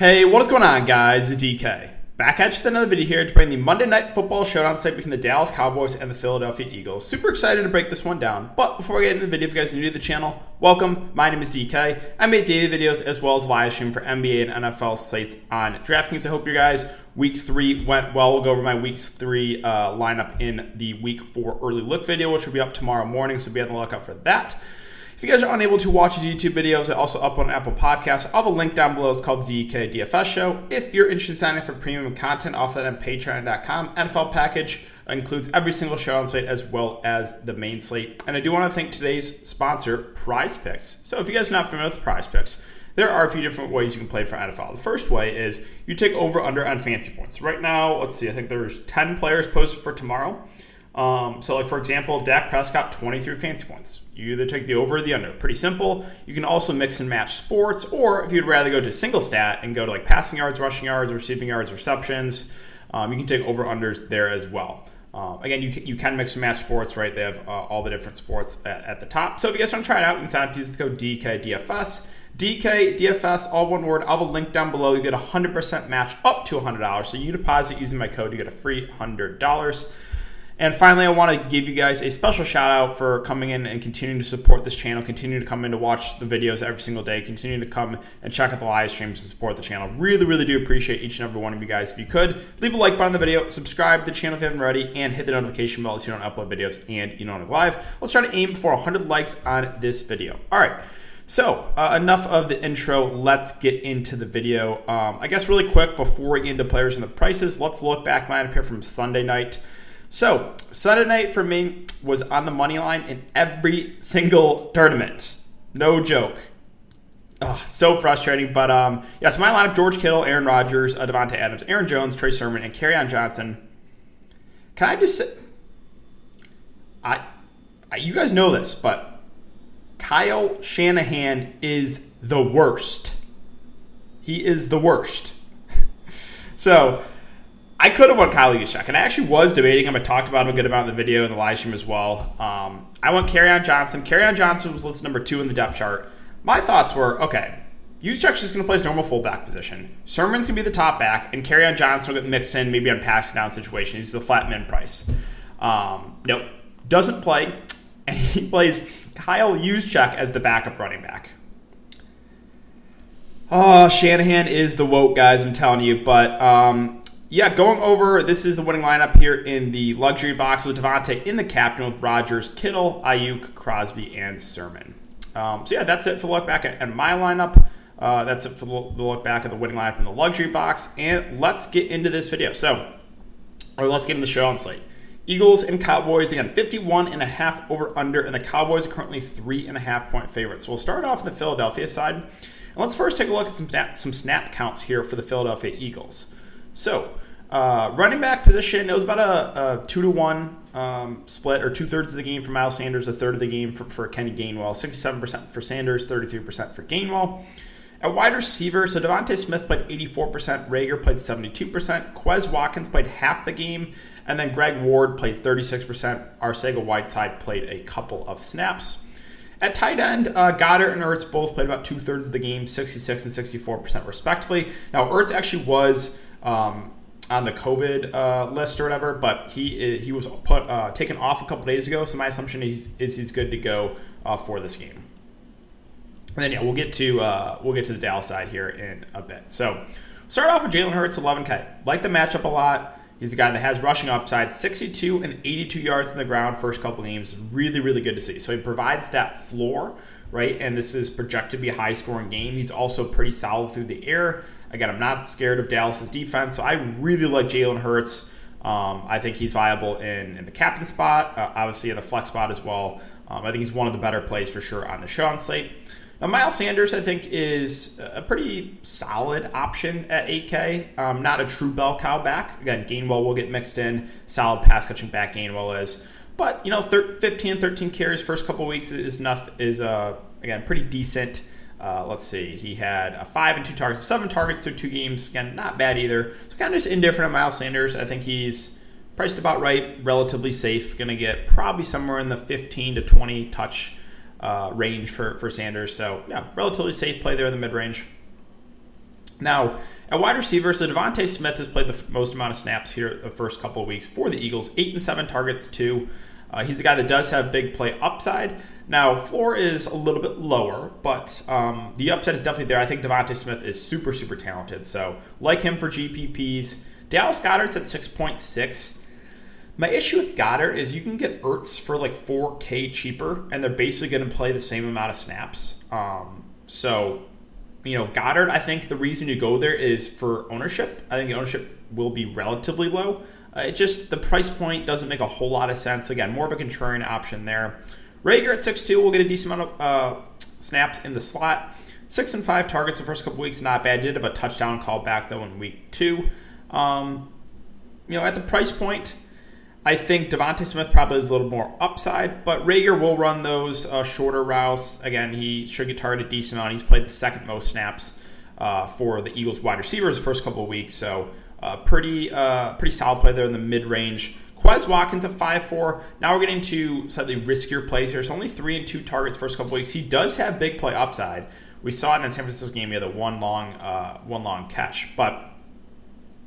Hey, what is going on, guys? It's DK. Back at you with another video here to bring the Monday Night Football Showdown site between the Dallas Cowboys and the Philadelphia Eagles. Super excited to break this one down. But before we get into the video, if you guys are new to the channel, welcome. My name is DK. I make daily videos as well as live stream for NBA and NFL sites on DraftKings. I hope you guys week three went well. We'll go over my week three uh, lineup in the week four early look video, which will be up tomorrow morning. So be on the lookout for that. If you guys are unable to watch his YouTube videos, I also up on Apple Podcasts. I'll have a link down below. It's called the DK DFS Show. If you're interested in signing up for premium content, off that on Patreon.com. NFL package includes every single show on site as well as the main slate. And I do want to thank today's sponsor, Prize Picks. So if you guys are not familiar with Prize Picks, there are a few different ways you can play for NFL. The first way is you take over under on fantasy points. Right now, let's see, I think there's 10 players posted for tomorrow. Um, so, like for example, Dak Prescott, 23 fantasy points. You either take the over or the under. Pretty simple. You can also mix and match sports, or if you'd rather go to single stat and go to like passing yards, rushing yards, receiving yards, receptions, um, you can take over unders there as well. Um, again, you can, you can mix and match sports, right? They have uh, all the different sports at, at, the top. So if you guys want to try it out, you can sign up to use the code DKDFS. DKDFS, all one word. I'll have a link down below. You get a 100% match up to $100. So you deposit using my code, you get a free $100. And finally, I want to give you guys a special shout out for coming in and continuing to support this channel, continue to come in to watch the videos every single day, continue to come and check out the live streams to support the channel. Really, really do appreciate each and every one of you guys. If you could, leave a like button on the video, subscribe to the channel if you haven't already, and hit the notification bell so you don't upload videos and you don't go live. Let's try to aim for 100 likes on this video. All right. So, uh, enough of the intro. Let's get into the video. Um, I guess really quick before we get into players and the prices, let's look back lineup here from Sunday night. So, Sunday night for me was on the money line in every single tournament. No joke. Oh, so frustrating. But um, yes, my lineup George Kittle, Aaron Rodgers, uh, Davante Adams, Aaron Jones, Trey Sermon, and Kerryon Johnson. Can I just say, I, I, you guys know this, but Kyle Shanahan is the worst. He is the worst. so I could have won Kyle Juszczyk, and I actually was debating him. I talked about him a good amount in the video and the live stream as well. Um, I went Kerryon Johnson. Kerryon Johnson was listed number two in the depth chart. My thoughts were okay. Juszczyk's just going to play his normal fullback position. Sermon's going to be the top back, and Kerryon Johnson will get mixed in maybe on passing down situations. He's a flat min price. Um, nope, doesn't play, and he plays Kyle Juszczyk as the backup running back. Oh, Shanahan is the woke guys, I'm telling you. But um, yeah, going over, this is the winning lineup here in the luxury box with Davante in the captain with Rodgers, Kittle, Aiyuk, Crosby, and Sermon. Um, so yeah, that's it for the look back at, at my lineup. Uh, that's it for the look back at the winning lineup in the luxury box. And let's get into this video. So, or let's get into the show on slate. Eagles and Cowboys again, 51 and a half over under, and the Cowboys are currently three and a half point favorites. So we'll start off in the Philadelphia side. And let's first take a look at some snap, some snap counts here for the Philadelphia Eagles. So, uh, running back position, it was about a, a two to one um, split, or two thirds of the game for Miles Sanders, a third of the game for, for Kenny Gainwell. 67% for Sanders, 33% for Gainwell. At wide receiver, so DeVonta Smith played 84%, Reagor played 72%, Quez Watkins played half the game, and then Greg Ward played 36%. Arcega Whiteside played a couple of snaps. At tight end, uh, Goedert and Ertz both played about two thirds of the game, 66 and 64% respectively. Now, Ertz actually was um, on the COVID uh, list or whatever, but he he was put uh, taken off a couple days ago. So my assumption is, is he's good to go uh, for this game. And then yeah, we'll get to uh, we'll get to the Dallas side here in a bit. So start off with Jalen Hurts, 11K. Like the matchup a lot. He's a guy that has rushing upside, 62 and 82 yards in the ground first couple games. Really, really good to see. So he provides that floor, right? And this is projected to be a high scoring game. He's also pretty solid through the air. Again, I'm not scared of Dallas's defense, so I really like Jalen Hurts. Um, I think he's viable in, in the captain spot, uh, obviously in the flex spot as well. Um, I think he's one of the better plays for sure on the on slate. Now, Miles Sanders, I think, is a pretty solid option at 8K. Um, not a true bell cow back. Again, Gainwell will get mixed in. Solid pass catching back, Gainwell is. But, you know, 15, 13 carries first couple weeks is enough, is, uh, again, pretty decent. Uh, let's see. He had a five and two targets, seven targets through two games. Again, not bad either. So kind of just indifferent on Miles Sanders. I think he's priced about right, relatively safe. Going to get probably somewhere in the 15 to 20 touch uh, range for, for Sanders. So yeah, relatively safe play there in the mid range. Now, at wide receiver, so DeVonta Smith has played the most amount of snaps here the first couple of weeks for the Eagles. Eight and seven targets, two. Uh, he's a guy that does have big play upside. Now, floor is a little bit lower, but um, the upside is definitely there. I think DeVonta Smith is super, super talented. So, like him for GPPs. Dallas Goedert's at 6.6. My issue with Goedert is you can get Ertz for like 4K cheaper, and they're basically going to play the same amount of snaps. Um, so, you know, Goedert, I think the reason you go there is for ownership. I think the ownership will be relatively low. Uh, it just, the price point doesn't make a whole lot of sense. Again, more of a contrarian option there. Reagor at 6'2 will get a decent amount of uh, snaps in the slot. Six and five targets the first couple weeks, not bad. Did have a touchdown call back though in week two. Um, you know, at the price point, I think DeVonta Smith probably is a little more upside, but Reagor will run those uh, shorter routes. Again, he should get targeted a decent amount. He's played the second most snaps uh, for the Eagles wide receivers the first couple of weeks, so uh, pretty uh, pretty solid play there in the mid range. Quez Watkins at 5'4. Now we're getting to slightly riskier plays here. So only three and two targets first couple weeks. He does have big play upside. We saw it in the San Francisco game. He had a one long uh, one long catch, but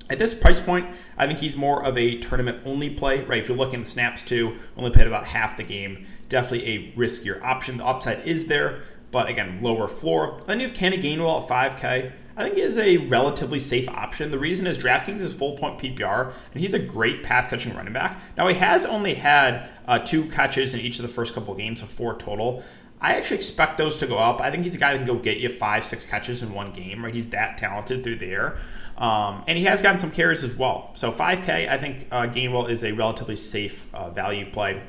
at this price point, I think he's more of a tournament only play, right? If you're looking at snaps too, only played about half the game. Definitely a riskier option. The upside is there, but again, lower floor. Then you have Kenny Gainwell at 5K. I think is a relatively safe option. The reason is DraftKings is full point PPR, and he's a great pass catching running back. Now he has only had uh, two catches in each of the first couple of games, so four total. I actually expect those to go up. I think he's a guy that can go get you five, six catches in one game. Right, he's that talented through the air. Um, and he has gotten some carries as well. So 5K, I think uh, Gainwell is a relatively safe uh, value play.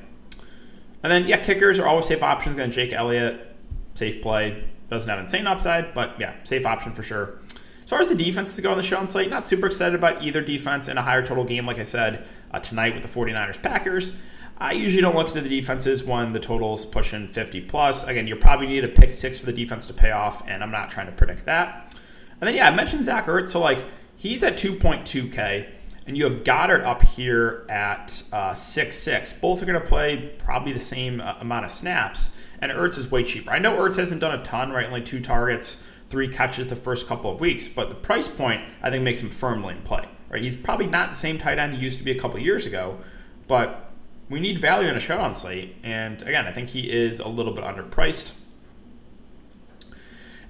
And then, yeah, kickers are always safe options. Again, Jake Elliott, safe play. Doesn't have insane upside, but yeah, safe option for sure. As far as the defenses go on the show slate, not super excited about either defense in a higher total game, like I said, uh, tonight with the 49ers Packers. I usually don't look into the defenses when the total's pushing 50 plus. Again, you probably need a pick six for the defense to pay off, and I'm not trying to predict that. And then, yeah, I mentioned Zach Ertz. So, like, he's at 2.2K, and you have Goedert up here at uh, 6.6. Both are going to play probably the same uh, amount of snaps, and Ertz is way cheaper. I know Ertz hasn't done a ton, right? Only two targets, three catches the first couple of weeks, but the price point, I think, makes him firmly in play, right? He's probably not the same tight end he used to be a couple years ago, but we need value in a showdown slate, and again, I think he is a little bit underpriced.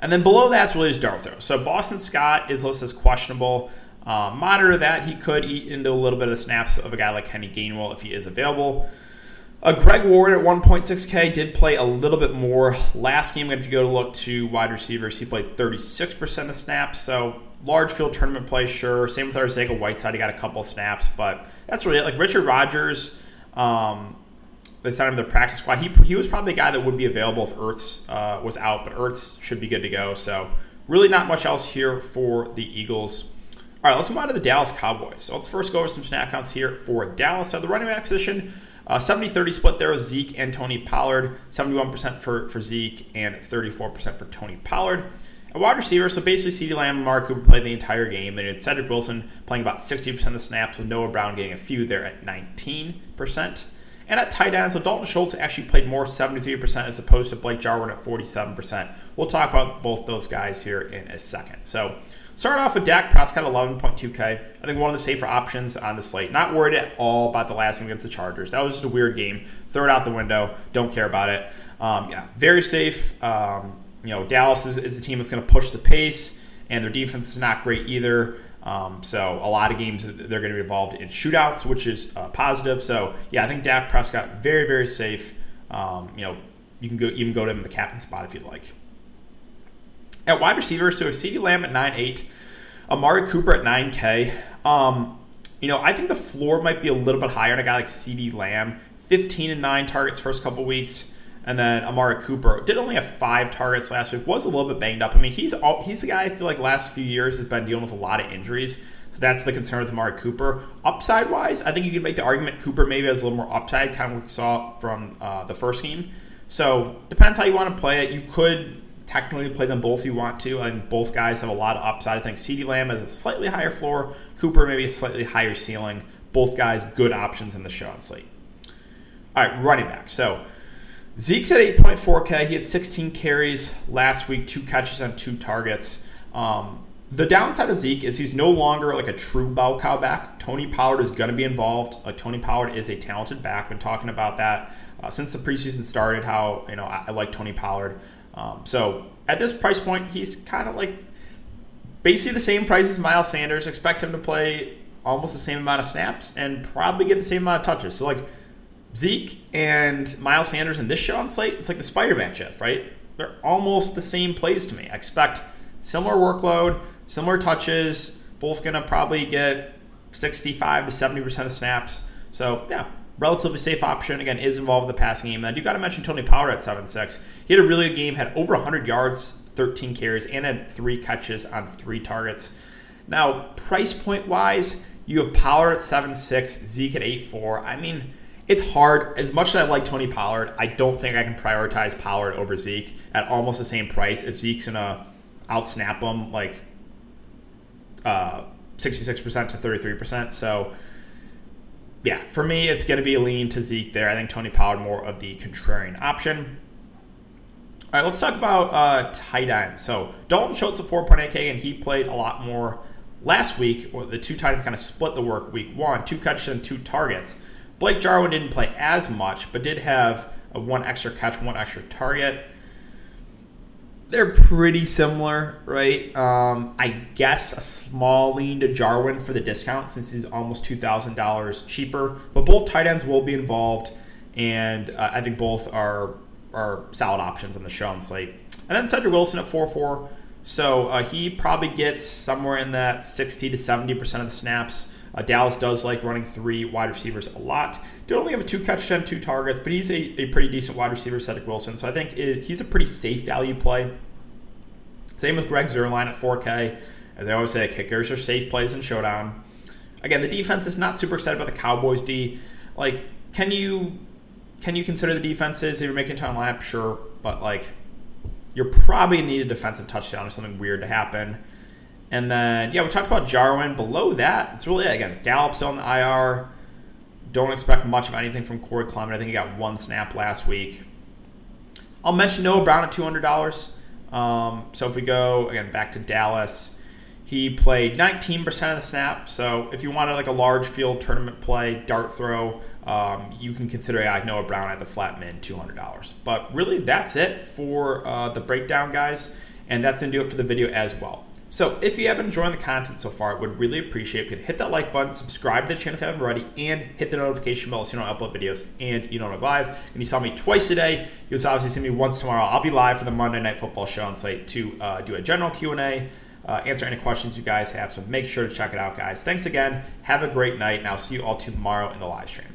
And then below that's really just Dartho. So Boston Scott is listed as questionable. Um, monitor that. He could eat into a little bit of snaps of a guy like Kenny Gainwell if he is available. Uh, Greg Ward at 1.6K did play a little bit more last game. If you go to look to wide receivers, he played 36% of snaps. So large field tournament play, sure. Same with Arcega Whiteside. He got a couple snaps, but that's really it. Like Richard Rodgers, um, they signed him to the practice squad. He, he was probably a guy that would be available if Ertz uh, was out, but Ertz should be good to go. So really not much else here for the Eagles. All right, let's move on to the Dallas Cowboys. So let's first go over some snap counts here for Dallas. At the running back position, 70-30 uh, split there with Zeke and Tony Pollard. 71% for, for Zeke and 34% for Tony Pollard. A wide receiver, so basically CeeDee Lamb and Mark Cooper played the entire game. You Cedric Wilson playing about 60% of the snaps with Noah Brown getting a few there at 19%. And at tight end, so Dalton Schultz actually played more, 73%, as opposed to Blake Jarwin at 47%. We'll talk about both those guys here in a second. So, start off with Dak Prescott, 11.2K. I think one of the safer options on the slate. Not worried at all about the last game against the Chargers. That was just a weird game. Throw it out the window. Don't care about it. Um, yeah, very safe. Um, you know, Dallas is, is the team that's going to push the pace, and their defense is not great either. Um, so a lot of games they're going to be involved in shootouts, which is uh, positive. So yeah, I think Dak Prescott very very safe. Um, you know, you can go even go to him in the captain spot if you'd like. At wide receiver, so if CeeDee Lamb at nine eight, Amari Cooper at nine K. Um, you know, I think the floor might be a little bit higher on a guy like CeeDee Lamb. 15 and 9 targets first couple weeks. And then Amari Cooper did only have five targets last week. Was a little bit banged up. I mean, he's all, he's a guy I feel like last few years has been dealing with a lot of injuries. So that's the concern with Amari Cooper. Upside wise, I think you can make the argument Cooper maybe has a little more upside, kind of what we saw from uh, the first game. So depends how you want to play it. You could technically play them both if you want to. and both guys have a lot of upside. I think CeeDee Lamb has a slightly higher floor. Cooper maybe a slightly higher ceiling. Both guys good options in the show on slate. All right, running back. So Zeke's at 8.4K. He had 16 carries last week, two catches on two targets. Um, The downside of Zeke is he's no longer like a true bell cow back. Tony Pollard is going to be involved. Uh, Tony Pollard is a talented back. Been talking about that uh, since the preseason started. How you know I, I like Tony Pollard. Um, so at this price point, he's kind of like basically the same price as Miles Sanders. Expect him to play almost the same amount of snaps and probably get the same amount of touches. So like Zeke and Miles Sanders in this show on slate, it's like the Spider-Man shift, right? They're almost the same plays to me. I expect similar workload, similar touches, both to probably get 65 to 70% of snaps. So, yeah, relatively safe option. Again, is involved in the passing game. And I do got to mention Tony Pollard at 7 6. He had a really good game, had over 100 yards, 13 carries, and had three catches on three targets. Now, price point wise, you have Pollard at 7 6, Zeke at 8 4. I mean, it's hard. As much as I like Tony Pollard, I don't think I can prioritize Pollard over Zeke at almost the same price. If Zeke's gonna outsnap him like uh, 66% to 33%. So, yeah, for me, it's going to be a lean to Zeke there. I think Tony Pollard more of the contrarian option. All right, let's talk about uh, tight end. So Dalton Schultz at 4.8K, and he played a lot more last week. The two tight ends kind of split the work week one, two catches and two targets. Blake Jarwin didn't play as much, but did have one extra catch, one extra target. They're pretty similar, right? Um, I guess a small lean to Jarwin for the discount since he's almost two thousand dollars cheaper. But both tight ends will be involved, and uh, I think both are are solid options on the show on slate. And then Cedric Wilson at four four. So uh, he probably gets somewhere in that 60 to 70% of the snaps. Uh, Dallas does like running three wide receivers a lot. Did only have a two catch and two targets, but he's a, a pretty decent wide receiver, Cedric Wilson. So I think it, he's a pretty safe value play. Same with Greg Zuerlein at 4K. As I always say, kickers are safe plays in Showdown. Again, the defense is not super excited about the Cowboys D. Like, can you can you consider the defenses if you're making time lineup? Sure, but like you're probably need a defensive touchdown or something weird to happen. And then, yeah, we talked about Jarwin. Below that, it's really, again, Gallup still on the IR. Don't expect much of anything from Corey Clement. I think he got one snap last week. I'll mention Noah Brown at $200. Um, so if we go, again, back to Dallas, he played 19% of the snap. So if you wanted like a large field tournament play, dart throw, um, you can consider a like Noah Brown at the flat min $200. But really, that's it for uh, the breakdown, guys. And that's going to do it for the video as well. So if you have been enjoying the content so far, I would really appreciate if you could hit that like button, subscribe to the channel if you haven't already, and hit the notification bell so you don't upload videos and you don't go live. And you saw me twice today. You'll obviously see me once tomorrow. I'll be live for the Monday Night Football show on site to uh, do a general Q&A, uh, answer any questions you guys have. So make sure to check it out, guys. Thanks again. Have a great night, and I'll see you all tomorrow in the live stream.